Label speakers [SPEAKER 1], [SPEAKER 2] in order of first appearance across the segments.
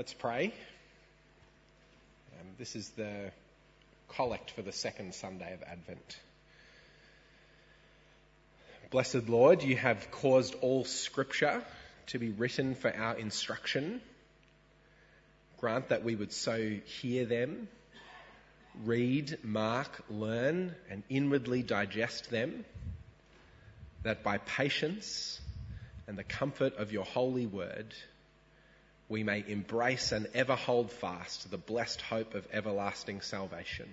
[SPEAKER 1] Let's pray. Um, this is the collect for the second Sunday of Advent. Blessed Lord, you have caused all scripture to be written for our instruction. Grant that we would so hear them, read, mark, learn, and inwardly digest them, that by patience and the comfort of your holy word, we may embrace and ever hold fast the blessed hope of everlasting salvation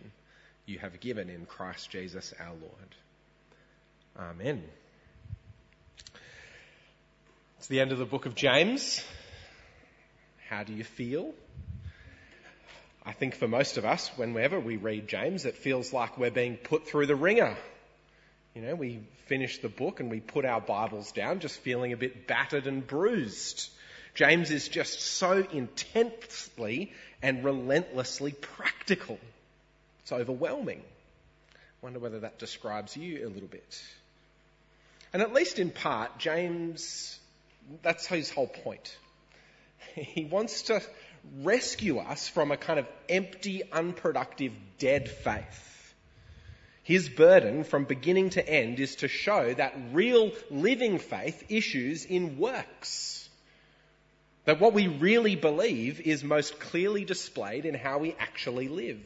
[SPEAKER 1] you have given in Christ Jesus our Lord. Amen. It's the end of the book of James. How do you feel? I think for most of us, whenever we read James, it feels like we're being put through the wringer. You know, we finish the book and we put our Bibles down just feeling a bit battered and bruised. James is just so intensely and relentlessly practical. It's overwhelming. I Wonder whether that describes you a little bit. And at least in part, James, that's his whole point. He wants to rescue us from a kind of empty, unproductive, dead faith. His burden from beginning to end is to show that real living faith issues in works. That what we really believe is most clearly displayed in how we actually live.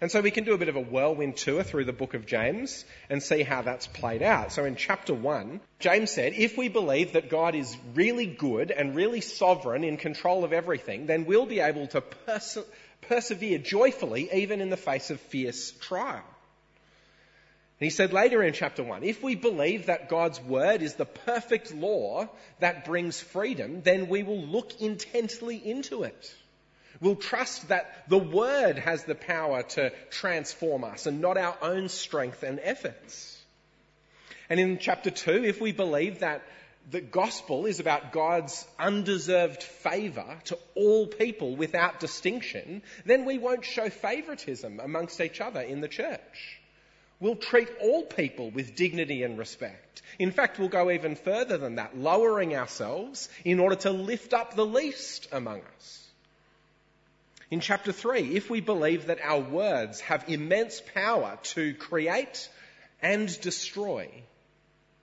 [SPEAKER 1] And so we can do a bit of a whirlwind tour through the book of James and see how that's played out. So in chapter 1, James said, if we believe that God is really good and really sovereign in control of everything, then we'll be able to perse- persevere joyfully even in the face of fierce trial. And he said later in chapter 1 if we believe that God's word is the perfect law that brings freedom, then we will look intensely into it. We'll trust that the word has the power to transform us and not our own strength and efforts. And in chapter 2, if we believe that the gospel is about God's undeserved favour to all people without distinction, then we won't show favouritism amongst each other in the church. We'll treat all people with dignity and respect. In fact, we'll go even further than that, lowering ourselves in order to lift up the least among us. In chapter 3, if we believe that our words have immense power to create and destroy,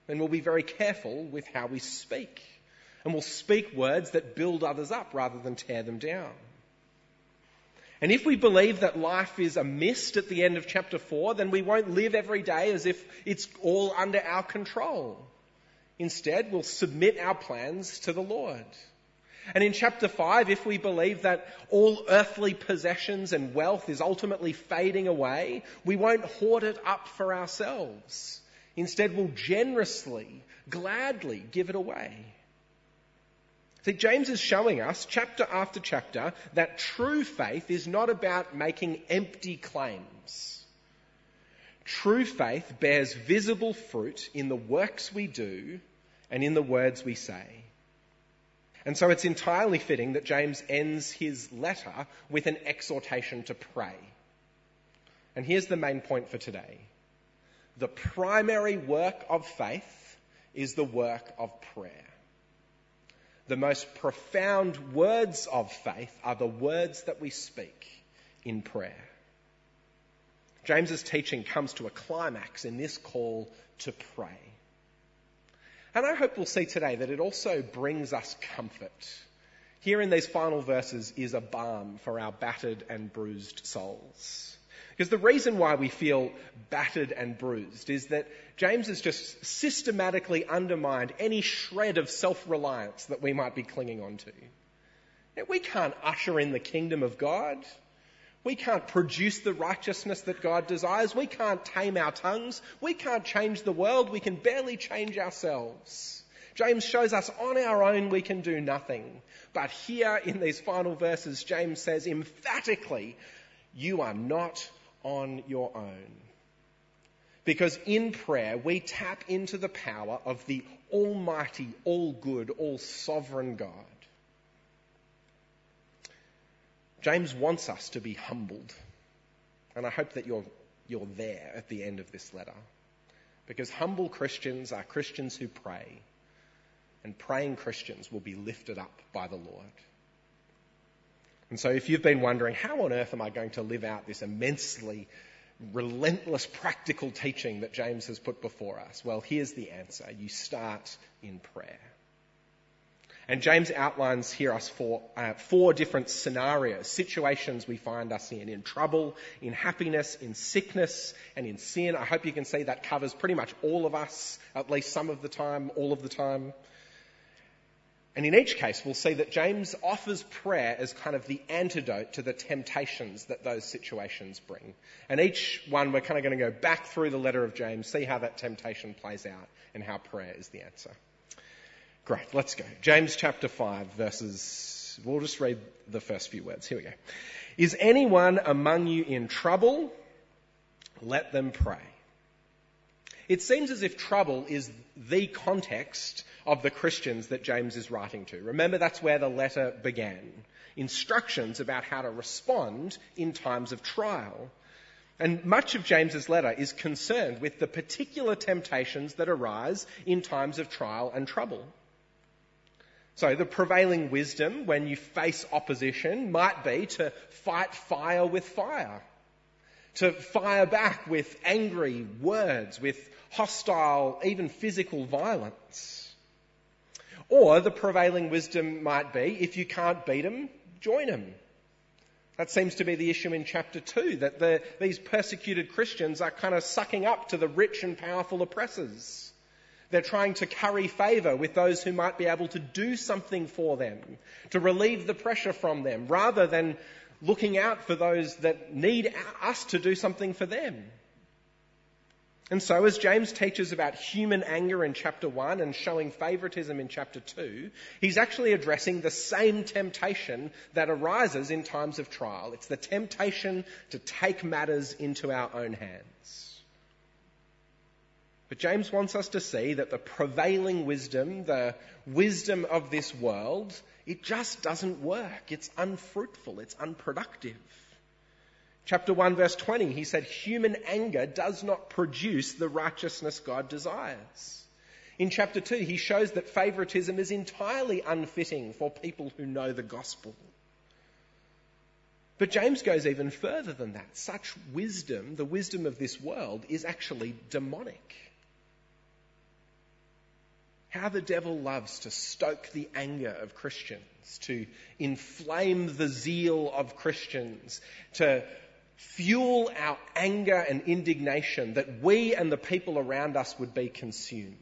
[SPEAKER 1] then we'll be very careful with how we speak. And we'll speak words that build others up rather than tear them down. And if we believe that life is a mist at the end of chapter 4, then we won't live every day as if it's all under our control. Instead, we'll submit our plans to the Lord. And in chapter 5, if we believe that all earthly possessions and wealth is ultimately fading away, we won't hoard it up for ourselves. Instead, we'll generously, gladly give it away. See, James is showing us, chapter after chapter, that true faith is not about making empty claims. True faith bears visible fruit in the works we do and in the words we say. And so it's entirely fitting that James ends his letter with an exhortation to pray. And here's the main point for today. The primary work of faith is the work of prayer the most profound words of faith are the words that we speak in prayer. James's teaching comes to a climax in this call to pray. And I hope we'll see today that it also brings us comfort. Here in these final verses is a balm for our battered and bruised souls. Because the reason why we feel battered and bruised is that James has just systematically undermined any shred of self reliance that we might be clinging on to. We can't usher in the kingdom of God. We can't produce the righteousness that God desires. We can't tame our tongues. We can't change the world. We can barely change ourselves. James shows us on our own we can do nothing. But here in these final verses, James says emphatically, you are not on your own. Because in prayer, we tap into the power of the Almighty, all good, all sovereign God. James wants us to be humbled. And I hope that you're, you're there at the end of this letter. Because humble Christians are Christians who pray. And praying Christians will be lifted up by the Lord. And so if you've been wondering, how on earth am I going to live out this immensely relentless practical teaching that James has put before us? Well, here's the answer. You start in prayer. And James outlines here us for uh, four different scenarios, situations we find us in, in trouble, in happiness, in sickness, and in sin. I hope you can see that covers pretty much all of us, at least some of the time, all of the time. And in each case, we'll see that James offers prayer as kind of the antidote to the temptations that those situations bring. And each one, we're kind of going to go back through the letter of James, see how that temptation plays out, and how prayer is the answer. Great, let's go. James chapter 5, verses. We'll just read the first few words. Here we go. Is anyone among you in trouble? Let them pray. It seems as if trouble is the context of the Christians that James is writing to. Remember, that's where the letter began. Instructions about how to respond in times of trial. And much of James's letter is concerned with the particular temptations that arise in times of trial and trouble. So the prevailing wisdom when you face opposition might be to fight fire with fire. To fire back with angry words, with hostile, even physical violence. Or the prevailing wisdom might be, if you can't beat them, join them. That seems to be the issue in chapter 2, that the, these persecuted Christians are kind of sucking up to the rich and powerful oppressors. They're trying to curry favour with those who might be able to do something for them, to relieve the pressure from them, rather than looking out for those that need us to do something for them. And so, as James teaches about human anger in chapter 1 and showing favouritism in chapter 2, he's actually addressing the same temptation that arises in times of trial. It's the temptation to take matters into our own hands. But James wants us to see that the prevailing wisdom, the wisdom of this world, it just doesn't work. It's unfruitful. It's unproductive. Chapter 1 verse 20, he said, human anger does not produce the righteousness God desires. In chapter 2, he shows that favoritism is entirely unfitting for people who know the gospel. But James goes even further than that. Such wisdom, the wisdom of this world, is actually demonic. How the devil loves to stoke the anger of Christians, to inflame the zeal of Christians, to fuel our anger and indignation that we and the people around us would be consumed.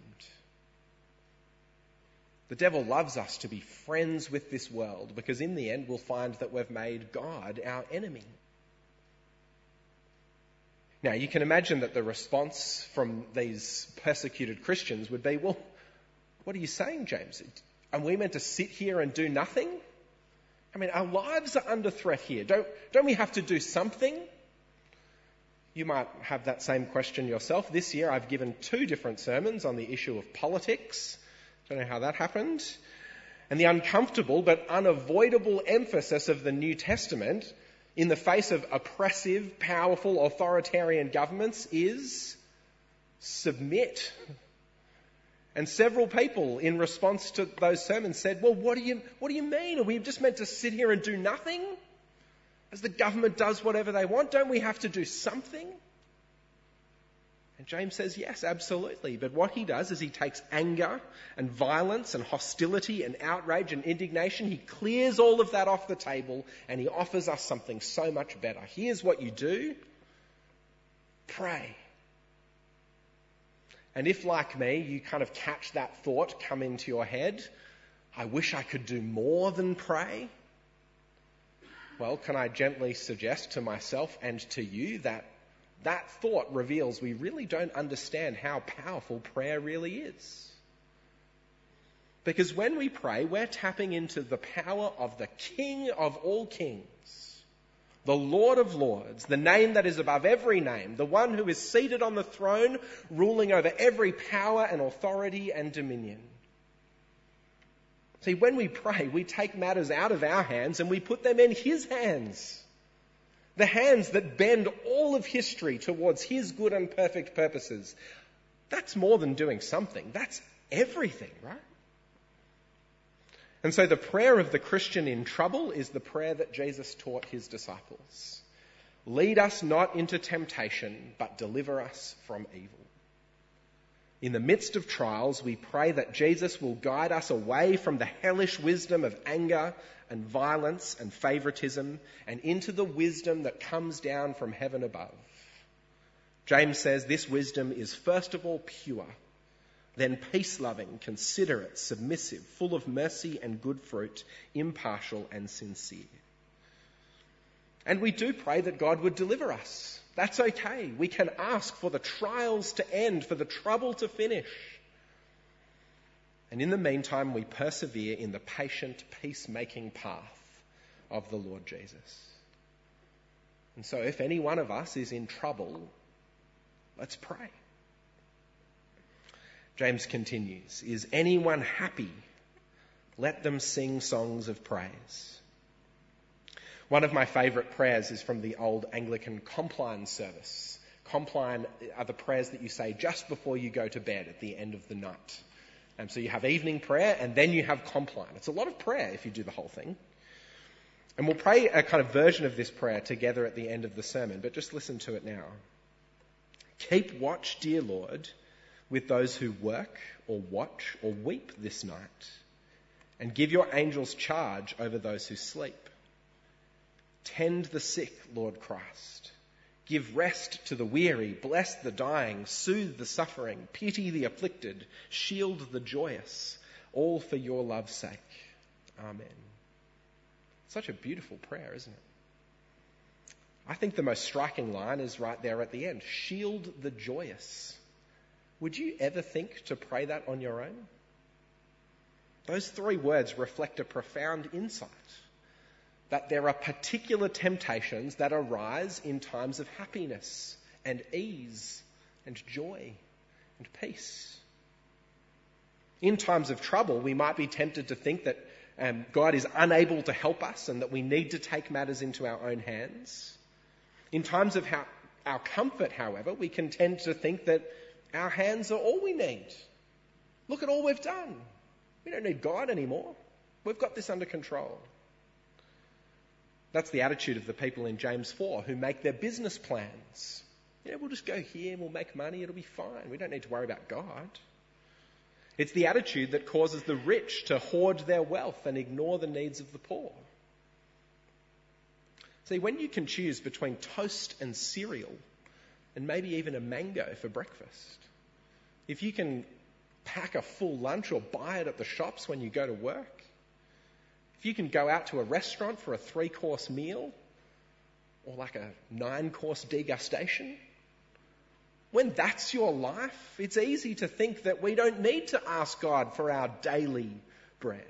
[SPEAKER 1] The devil loves us to be friends with this world because in the end we'll find that we've made God our enemy. Now you can imagine that the response from these persecuted Christians would be, well, what are you saying, James? Are we meant to sit here and do nothing? I mean, our lives are under threat here. Don't, don't we have to do something? You might have that same question yourself. This year I've given two different sermons on the issue of politics. Don't know how that happened. And the uncomfortable but unavoidable emphasis of the New Testament in the face of oppressive, powerful, authoritarian governments is submit. And several people, in response to those sermons, said, Well, what do you, what do you mean? Are we just meant to sit here and do nothing? As the government does whatever they want, don't we have to do something? And James says, Yes, absolutely. But what he does is he takes anger and violence and hostility and outrage and indignation, he clears all of that off the table and he offers us something so much better. Here's what you do pray. And if, like me, you kind of catch that thought come into your head, I wish I could do more than pray. Well, can I gently suggest to myself and to you that that thought reveals we really don't understand how powerful prayer really is. Because when we pray, we're tapping into the power of the King of all kings the Lord of Lords, the name that is above every name, the one who is seated on the throne, ruling over every power and authority and dominion. See, when we pray, we take matters out of our hands and we put them in His hands. The hands that bend all of history towards His good and perfect purposes. That's more than doing something. That's everything, right? And so the prayer of the Christian in trouble is the prayer that Jesus taught his disciples. Lead us not into temptation, but deliver us from evil. In the midst of trials, we pray that Jesus will guide us away from the hellish wisdom of anger and violence and favoritism and into the wisdom that comes down from heaven above. James says this wisdom is first of all pure, then peace loving, considerate, submissive, full of mercy and good fruit, impartial and sincere. And we do pray that God would deliver us. That's okay. We can ask for the trials to end, for the trouble to finish. And in the meantime, we persevere in the patient, peacemaking path of the Lord Jesus. And so, if any one of us is in trouble, let's pray. James continues Is anyone happy? Let them sing songs of praise. One of my favourite prayers is from the old Anglican Compline service. Compline are the prayers that you say just before you go to bed at the end of the night. Um, so you have evening prayer and then you have compline. It's a lot of prayer if you do the whole thing. And we'll pray a kind of version of this prayer together at the end of the sermon, but just listen to it now. Keep watch, dear Lord, with those who work or watch or weep this night, and give your angels charge over those who sleep. Tend the sick, Lord Christ. Give rest to the weary, bless the dying, soothe the suffering, pity the afflicted, shield the joyous, all for your love's sake. Amen. Such a beautiful prayer, isn't it? I think the most striking line is right there at the end shield the joyous. Would you ever think to pray that on your own? Those three words reflect a profound insight that there are particular temptations that arise in times of happiness and ease and joy and peace. In times of trouble, we might be tempted to think that um, God is unable to help us and that we need to take matters into our own hands. In times of how, our comfort, however, we can tend to think that our hands are all we need. Look at all we've done. We don't need God anymore. We've got this under control. That's the attitude of the people in James 4 who make their business plans. Yeah, we'll just go here and we'll make money, it'll be fine. We don't need to worry about God. It's the attitude that causes the rich to hoard their wealth and ignore the needs of the poor. See, when you can choose between toast and cereal, and maybe even a mango for breakfast, if you can pack a full lunch or buy it at the shops when you go to work, if you can go out to a restaurant for a three course meal or like a nine course degustation, when that's your life, it's easy to think that we don't need to ask God for our daily bread.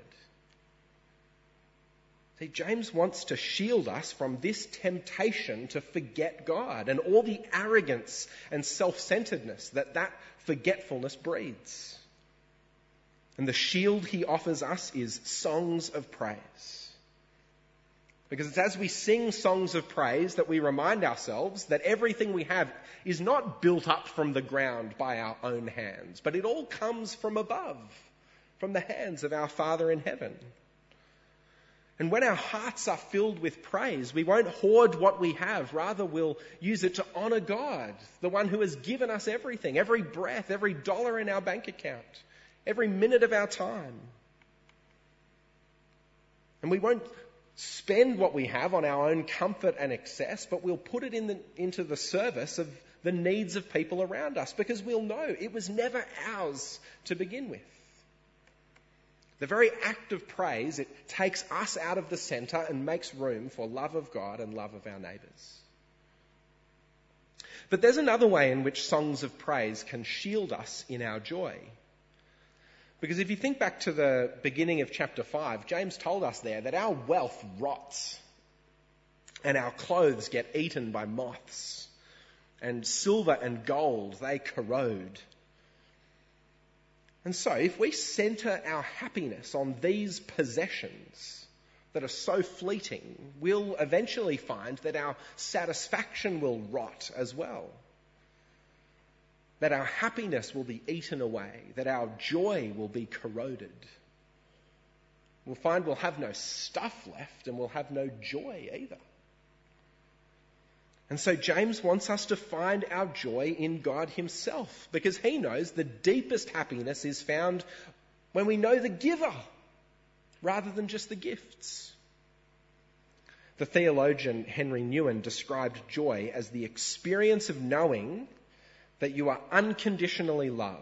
[SPEAKER 1] See, James wants to shield us from this temptation to forget God and all the arrogance and self centeredness that that forgetfulness breeds. And the shield he offers us is songs of praise. Because it's as we sing songs of praise that we remind ourselves that everything we have is not built up from the ground by our own hands, but it all comes from above, from the hands of our Father in heaven. And when our hearts are filled with praise, we won't hoard what we have. Rather, we'll use it to honour God, the one who has given us everything, every breath, every dollar in our bank account every minute of our time. And we won't spend what we have on our own comfort and excess, but we'll put it in the, into the service of the needs of people around us because we'll know it was never ours to begin with. The very act of praise, it takes us out of the centre and makes room for love of God and love of our neighbours. But there's another way in which songs of praise can shield us in our joy. Because if you think back to the beginning of chapter 5, James told us there that our wealth rots and our clothes get eaten by moths and silver and gold, they corrode. And so if we centre our happiness on these possessions that are so fleeting, we'll eventually find that our satisfaction will rot as well that our happiness will be eaten away, that our joy will be corroded. we'll find we'll have no stuff left and we'll have no joy either. And so James wants us to find our joy in God Himself because he knows the deepest happiness is found when we know the giver rather than just the gifts. The theologian Henri Nouwen described joy as the experience of knowing that you are unconditionally loved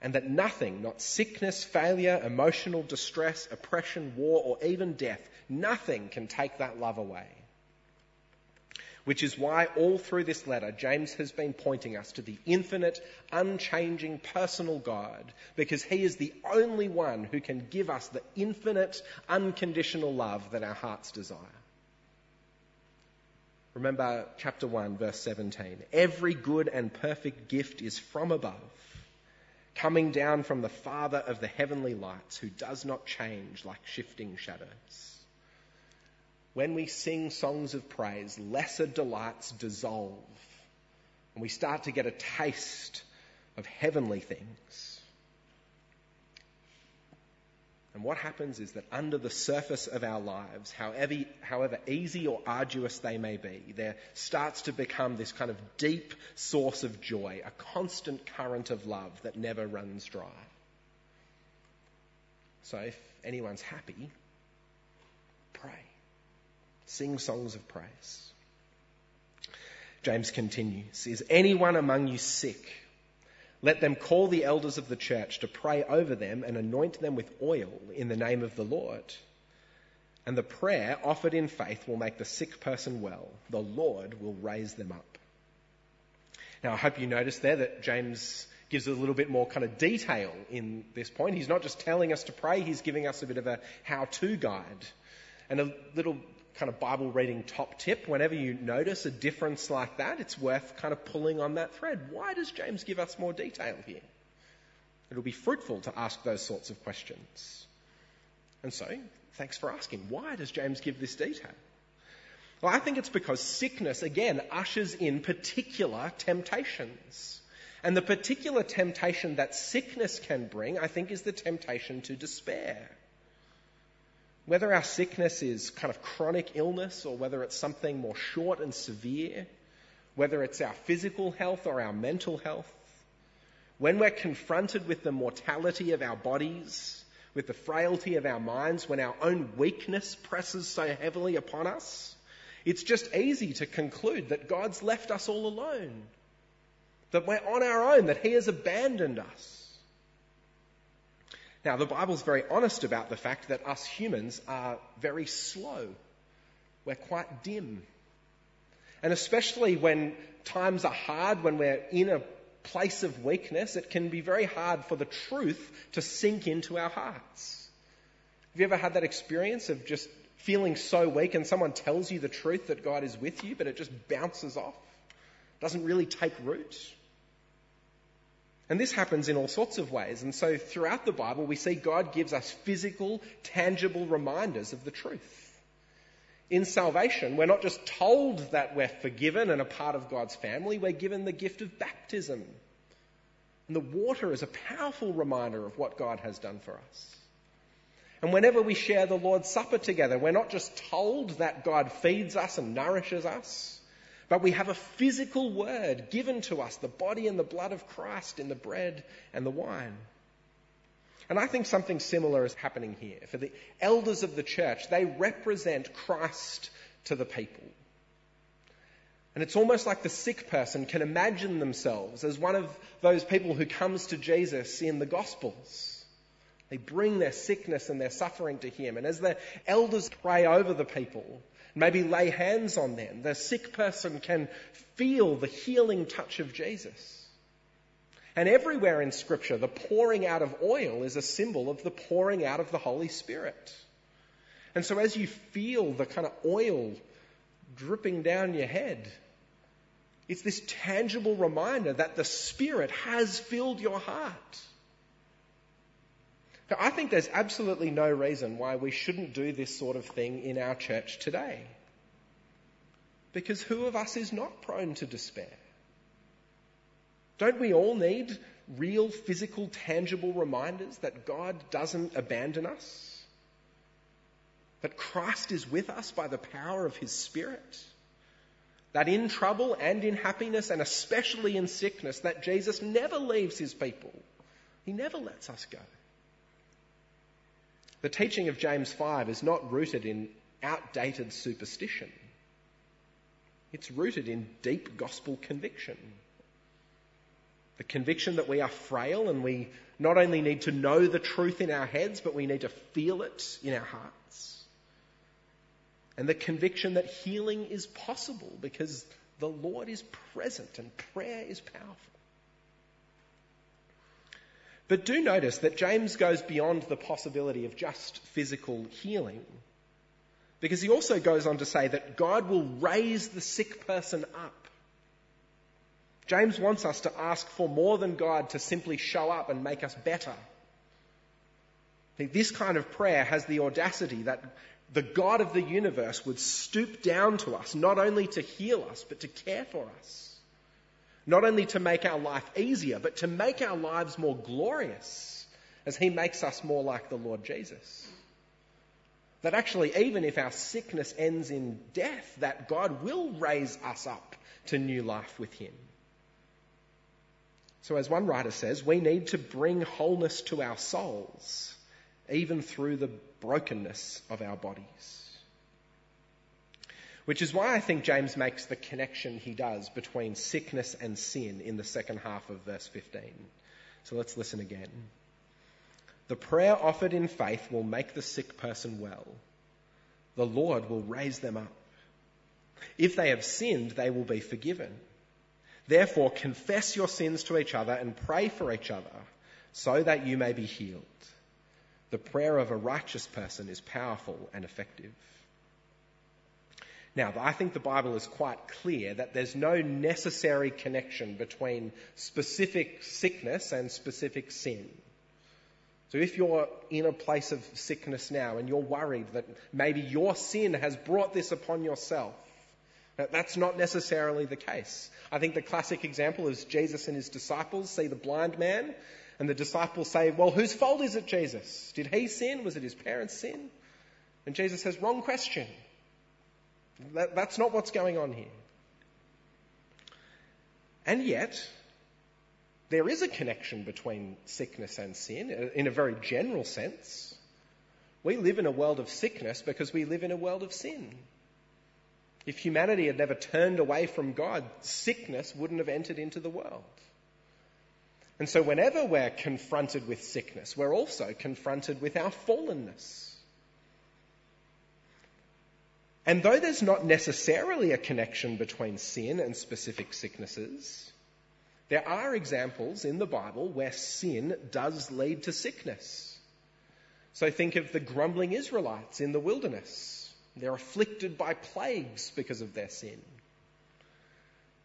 [SPEAKER 1] and that nothing, not sickness, failure, emotional distress, oppression, war, or even death, nothing can take that love away. Which is why all through this letter, James has been pointing us to the infinite, unchanging, personal God, because he is the only one who can give us the infinite, unconditional love that our hearts desire. Remember chapter 1, verse 17. Every good and perfect gift is from above, coming down from the Father of the heavenly lights, who does not change like shifting shadows when we sing songs of praise, lesser delights dissolve and we start to get a taste of heavenly things. And what happens is that under the surface of our lives, however, however easy or arduous they may be, there starts to become this kind of deep source of joy, a constant current of love that never runs dry. So if anyone's happy, pray. Sing songs of praise. James continues, Is anyone among you sick? Let them call the elders of the church to pray over them and anoint them with oil in the name of the Lord. And the prayer offered in faith will make the sick person well. The Lord will raise them up. Now, I hope you noticed there that James gives a little bit more kind of detail in this point. He's not just telling us to pray, he's giving us a bit of a how to guide and a little kind of Bible reading top tip. Whenever you notice a difference like that, it's worth kind of pulling on that thread. Why does James give us more detail here? It'll be fruitful to ask those sorts of questions. And so, thanks for asking. Why does James give this detail? Well, I think it's because sickness, again, ushers in particular temptations. And the particular temptation that sickness can bring, I think, is the temptation to despair. Whether our sickness is kind of chronic illness or whether it's something more short and severe, whether it's our physical health or our mental health, when we're confronted with the mortality of our bodies, with the frailty of our minds, when our own weakness presses so heavily upon us, it's just easy to conclude that God's left us all alone, that we're on our own, that He has abandoned us. Now, the Bible's very honest about the fact that us humans are very slow. We're quite dim. And especially when times are hard, when we're in a place of weakness, it can be very hard for the truth to sink into our hearts. Have you ever had that experience of just feeling so weak and someone tells you the truth that God is with you, but it just bounces off? Doesn't really take root? And this happens in all sorts of ways. And so throughout the Bible, we see God gives us physical, tangible reminders of the truth. In salvation, we're not just told that we're forgiven and a part of God's family, we're given the gift of baptism. And the water is a powerful reminder of what God has done for us. And whenever we share the Lord's Supper together, we're not just told that God feeds us and nourishes us, but we have a physical word given to us, the body and the blood of Christ in the bread and the wine. And I think something similar is happening here. For the elders of the church, they represent Christ to the people. And it's almost like the sick person can imagine themselves as one of those people who comes to Jesus in the Gospels. They bring their sickness and their suffering to Him. And as the elders pray over the people, maybe lay hands on them. The sick person can feel the healing touch of Jesus. And everywhere in Scripture, the pouring out of oil is a symbol of the pouring out of the Holy Spirit. And so as you feel the kind of oil dripping down your head, it's this tangible reminder that the Spirit has filled your heart. I think there's absolutely no reason why we shouldn't do this sort of thing in our church today. Because who of us is not prone to despair? Don't we all need real, physical, tangible reminders that God doesn't abandon us, that Christ is with us by the power of His Spirit, that in trouble and in happiness, and especially in sickness, that Jesus never leaves His people. He never lets us go. The teaching of James 5 is not rooted in outdated superstition. It's rooted in deep gospel conviction. The conviction that we are frail and we not only need to know the truth in our heads, but we need to feel it in our hearts. And the conviction that healing is possible because the Lord is present and prayer is powerful. But do notice that James goes beyond the possibility of just physical healing. Because he also goes on to say that God will raise the sick person up. James wants us to ask for more than God to simply show up and make us better. This kind of prayer has the audacity that the God of the universe would stoop down to us, not only to heal us, but to care for us. Not only to make our life easier, but to make our lives more glorious as He makes us more like the Lord Jesus. That actually, even if our sickness ends in death, that God will raise us up to new life with Him. So, as one writer says, we need to bring wholeness to our souls, even through the brokenness of our bodies. Which is why I think James makes the connection he does between sickness and sin in the second half of verse 15. So let's listen again. The prayer offered in faith will make the sick person well. The Lord will raise them up. If they have sinned, they will be forgiven. Therefore, confess your sins to each other and pray for each other so that you may be healed. The prayer of a righteous person is powerful and effective. Now, I think the Bible is quite clear that there's no necessary connection between specific sickness and specific sin. So if you're in a place of sickness now and you're worried that maybe your sin has brought this upon yourself, that's not necessarily the case. I think the classic example is Jesus and his disciples see the blind man, and the disciples say, Well, whose fault is it, Jesus? Did he sin? Was it his parents' sin? And Jesus says, Wrong question. That, that's not what's going on here. And yet, there is a connection between sickness and sin uh, in a very general sense. We live in a world of sickness because we live in a world of sin. If humanity had never turned away from God, sickness wouldn't have entered into the world. And so, whenever we're confronted with sickness, we're also confronted with our fallenness. And though there's not necessarily a connection between sin and specific sicknesses, there are examples in the Bible where sin does lead to sickness. So think of the grumbling Israelites in the wilderness. They're afflicted by plagues because of their sin.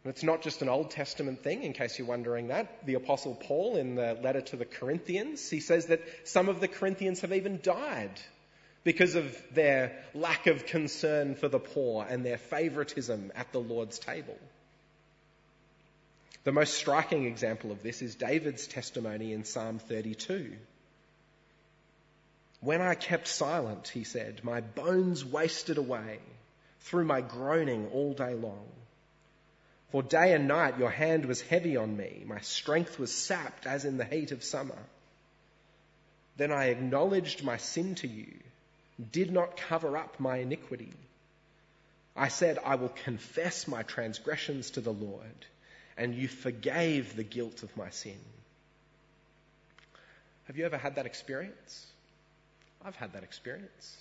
[SPEAKER 1] And it's not just an Old Testament thing, in case you're wondering that. The Apostle Paul, in the letter to the Corinthians, he says that some of the Corinthians have even died because of their lack of concern for the poor and their favoritism at the Lord's table. The most striking example of this is David's testimony in Psalm 32. When I kept silent, he said, my bones wasted away through my groaning all day long. For day and night your hand was heavy on me, my strength was sapped as in the heat of summer. Then I acknowledged my sin to you, did not cover up my iniquity. I said, I will confess my transgressions to the Lord, and you forgave the guilt of my sin. Have you ever had that experience? I've had that experience.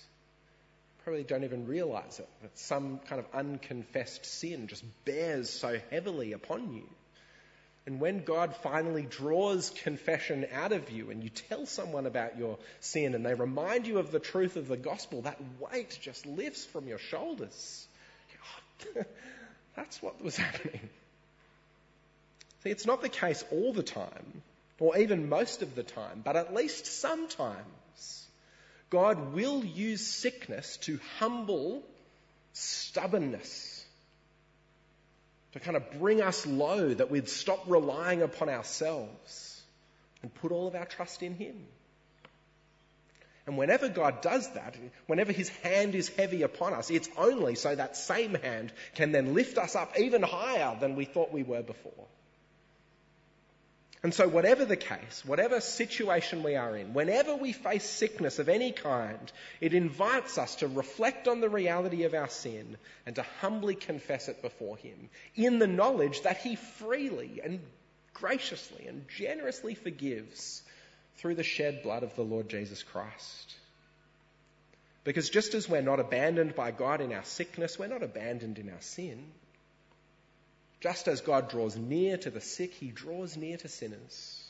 [SPEAKER 1] Probably don't even realize it, that some kind of unconfessed sin just bears so heavily upon you. And when God finally draws confession out of you and you tell someone about your sin and they remind you of the truth of the gospel, that weight just lifts from your shoulders. That's what was happening. See, it's not the case all the time, or even most of the time, but at least sometimes God will use sickness to humble stubbornness, to kind of bring us low, that we'd stop relying upon ourselves, and put all of our trust in Him. And whenever God does that, whenever His hand is heavy upon us, it's only so that same hand can then lift us up even higher than we thought we were before. And so, whatever the case, whatever situation we are in, whenever we face sickness of any kind, it invites us to reflect on the reality of our sin and to humbly confess it before Him in the knowledge that He freely and graciously and generously forgives through the shed blood of the Lord Jesus Christ. Because just as we're not abandoned by God in our sickness, we're not abandoned in our sin. Just as God draws near to the sick, he draws near to sinners.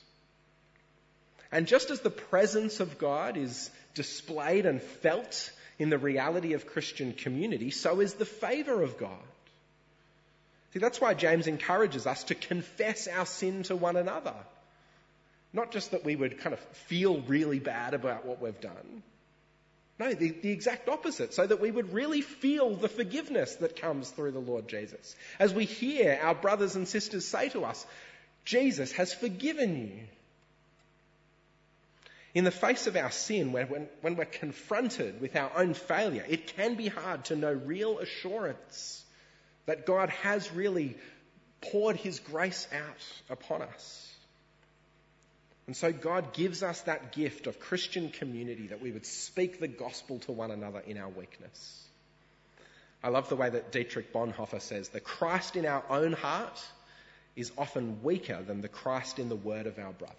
[SPEAKER 1] And just as the presence of God is displayed and felt in the reality of Christian community, so is the favour of God. See, that's why James encourages us to confess our sin to one another. Not just that we would kind of feel really bad about what we've done, no, the, the, exact opposite, so that we would really feel the forgiveness that comes through the Lord Jesus. As we hear our brothers and sisters say to us, Jesus has forgiven you. In the face of our sin, when, when, when we're confronted with our own failure, it can be hard to know real assurance that God has really poured His grace out upon us. And so God gives us that gift of Christian community that we would speak the gospel to one another in our weakness. I love the way that Dietrich Bonhoeffer says the Christ in our own heart is often weaker than the Christ in the word of our brother.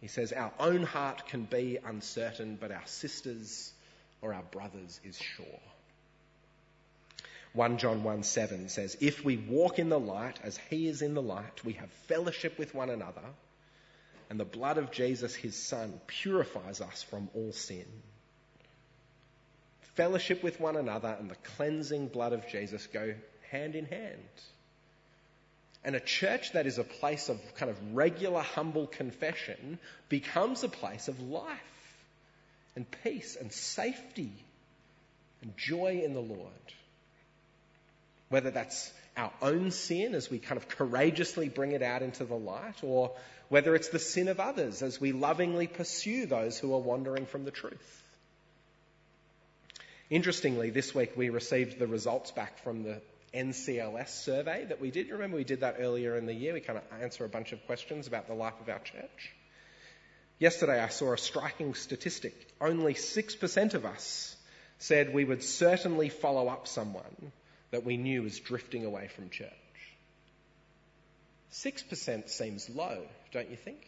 [SPEAKER 1] He says our own heart can be uncertain, but our sisters or our brothers is sure. 1 John 1 7 says, If we walk in the light as he is in the light, we have fellowship with one another and the blood of Jesus, his Son, purifies us from all sin. Fellowship with one another and the cleansing blood of Jesus go hand in hand. And a church that is a place of kind of regular, humble confession becomes a place of life and peace and safety and joy in the Lord. Whether that's our own sin as we kind of courageously bring it out into the light, or whether it's the sin of others as we lovingly pursue those who are wandering from the truth. Interestingly, this week we received the results back from the NCLS survey that we did. Remember we did that earlier in the year? We kind of answer a bunch of questions about the life of our church. Yesterday I saw a striking statistic. Only 6% of us said we would certainly follow up someone that we knew was drifting away from church. 6% seems low, don't you think?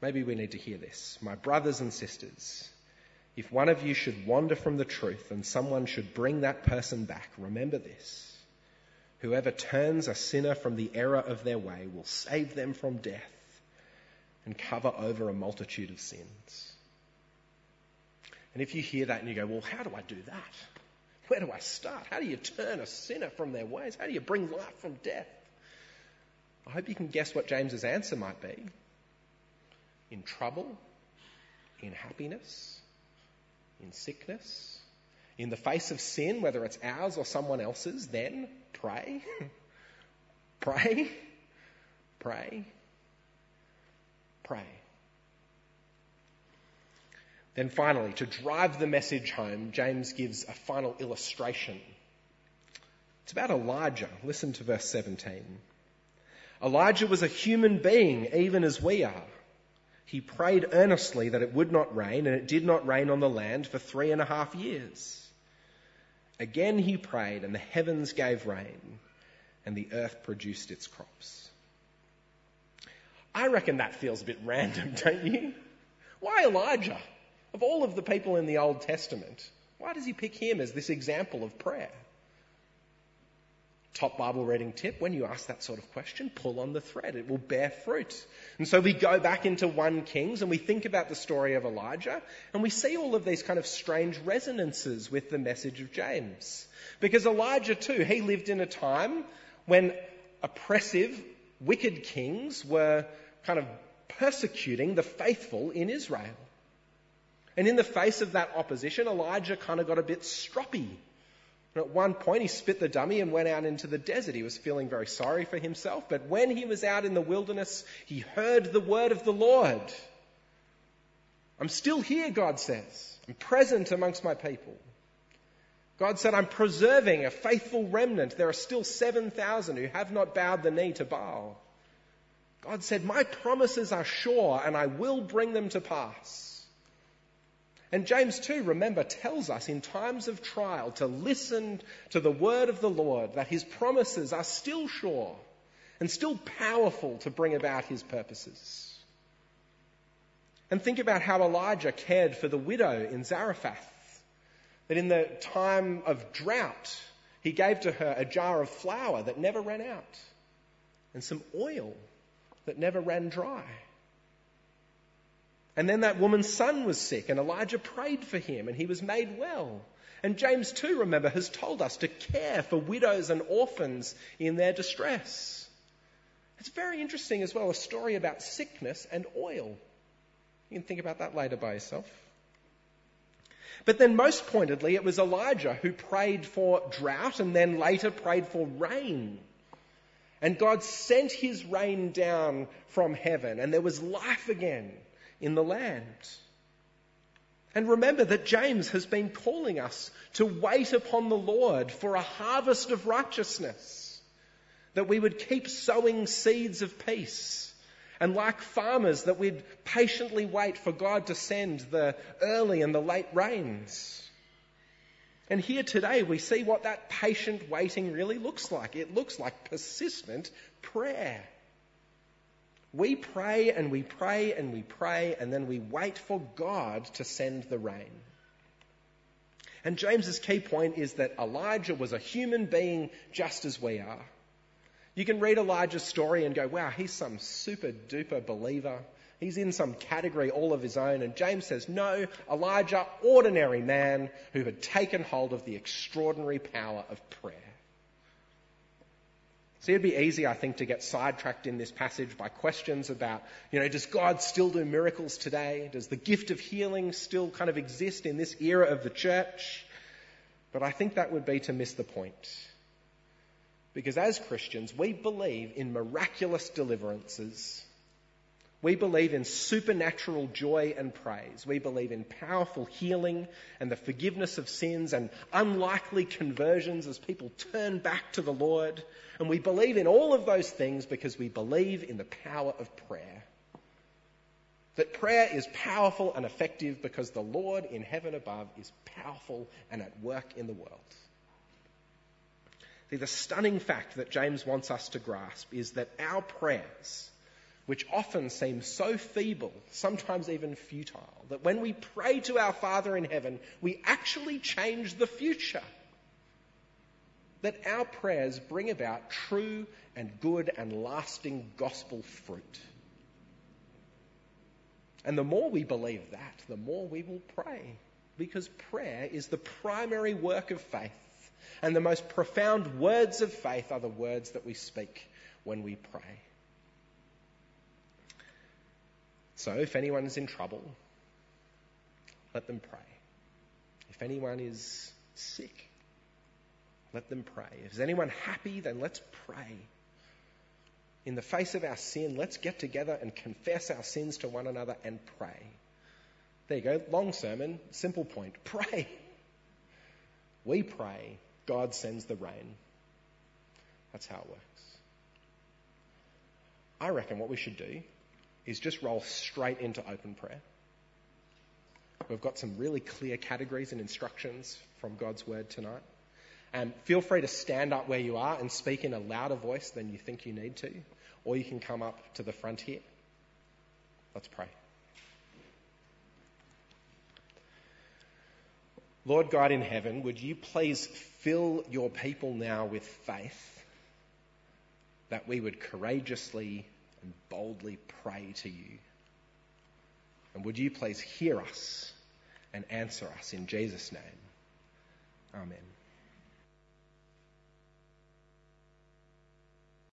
[SPEAKER 1] Maybe we need to hear this. My brothers and sisters, if one of you should wander from the truth and someone should bring that person back, remember this. Whoever turns a sinner from the error of their way will save them from death and cover over a multitude of sins. And if you hear that and you go, well, how do I do that? Where do I start? How do you turn a sinner from their ways? How do you bring life from death? I hope you can guess what James's answer might be. In trouble, in happiness, in sickness, in the face of sin, whether it's ours or someone else's, then pray. pray. Pray. Pray. Then finally, to drive the message home, James gives a final illustration. It's about Elijah. Listen to verse 17. Elijah was a human being, even as we are. He prayed earnestly that it would not rain, and it did not rain on the land for three and a half years. Again he prayed, and the heavens gave rain, and the earth produced its crops. I reckon that feels a bit random, don't you? Why Elijah? Of all of the people in the Old Testament, why does he pick him as this example of prayer? Top Bible reading tip when you ask that sort of question, pull on the thread. It will bear fruit. And so we go back into 1 Kings and we think about the story of Elijah and we see all of these kind of strange resonances with the message of James. Because Elijah, too, he lived in a time when oppressive, wicked kings were kind of persecuting the faithful in Israel. And in the face of that opposition, Elijah kind of got a bit stroppy. And at one point, he spit the dummy and went out into the desert. He was feeling very sorry for himself. But when he was out in the wilderness, he heard the word of the Lord. I'm still here, God says. I'm present amongst my people. God said, I'm preserving a faithful remnant. There are still 7,000 who have not bowed the knee to Baal. God said, My promises are sure and I will bring them to pass. And James 2, remember, tells us in times of trial to listen to the word of the Lord, that his promises are still sure and still powerful to bring about his purposes. And think about how Elijah cared for the widow in Zarephath. That in the time of drought, he gave to her a jar of flour that never ran out and some oil that never ran dry. And then that woman's son was sick, and Elijah prayed for him, and he was made well. And James, too, remember, has told us to care for widows and orphans in their distress. It's very interesting as well, a story about sickness and oil. You can think about that later by yourself. But then, most pointedly, it was Elijah who prayed for drought and then later prayed for rain. And God sent his rain down from heaven, and there was life again in the land. And remember that James has been calling us to wait upon the Lord for a harvest of righteousness, that we would keep sowing seeds of peace. And like farmers, that we'd patiently wait for God to send the early and the late rains. And here today we see what that patient waiting really looks like. It looks like persistent prayer. We pray and we pray and we pray, and then we wait for God to send the rain. And James's key point is that Elijah was a human being just as we are. You can read Elijah's story and go, wow, he's some super duper believer. He's in some category all of his own. And James says, no, Elijah, ordinary man who had taken hold of the extraordinary power of prayer. See, it'd be easy, I think, to get sidetracked in this passage by questions about, you know, does God still do miracles today? Does the gift of healing still kind of exist in this era of the church? But I think that would be to miss the point. Because as Christians, we believe in miraculous deliverances. We believe in supernatural joy and praise. We believe in powerful healing and the forgiveness of sins and unlikely conversions as people turn back to the Lord. And we believe in all of those things because we believe in the power of prayer. That prayer is powerful and effective because the Lord in heaven above is powerful and at work in the world. See, the stunning fact that James wants us to grasp is that our prayers, which often seem so feeble, sometimes even futile, that when we pray to our Father in heaven, we actually change the future that our prayers bring about true and good and lasting gospel fruit. And the more we believe that, the more we will pray. Because prayer is the primary work of faith. And the most profound words of faith are the words that we speak when we pray. So if anyone is in trouble, let them pray. If anyone is sick, let them pray. If there's anyone happy, then let's pray. In the face of our sin, let's get together and confess our sins to one another and pray. There you go. Long sermon, simple point. Pray. We pray. God sends the rain. That's how it works. I reckon what we should do is just roll straight into open prayer. We've got some really clear categories and instructions from God's word tonight. Um, feel free to stand up where you are and speak in a louder voice than you think you need to, or you can come up to the front here. Let's pray. Lord God in heaven, would you please fill your people now with faith that we would courageously and boldly pray to you? And would you please hear us and answer us in Jesus' name? Amen.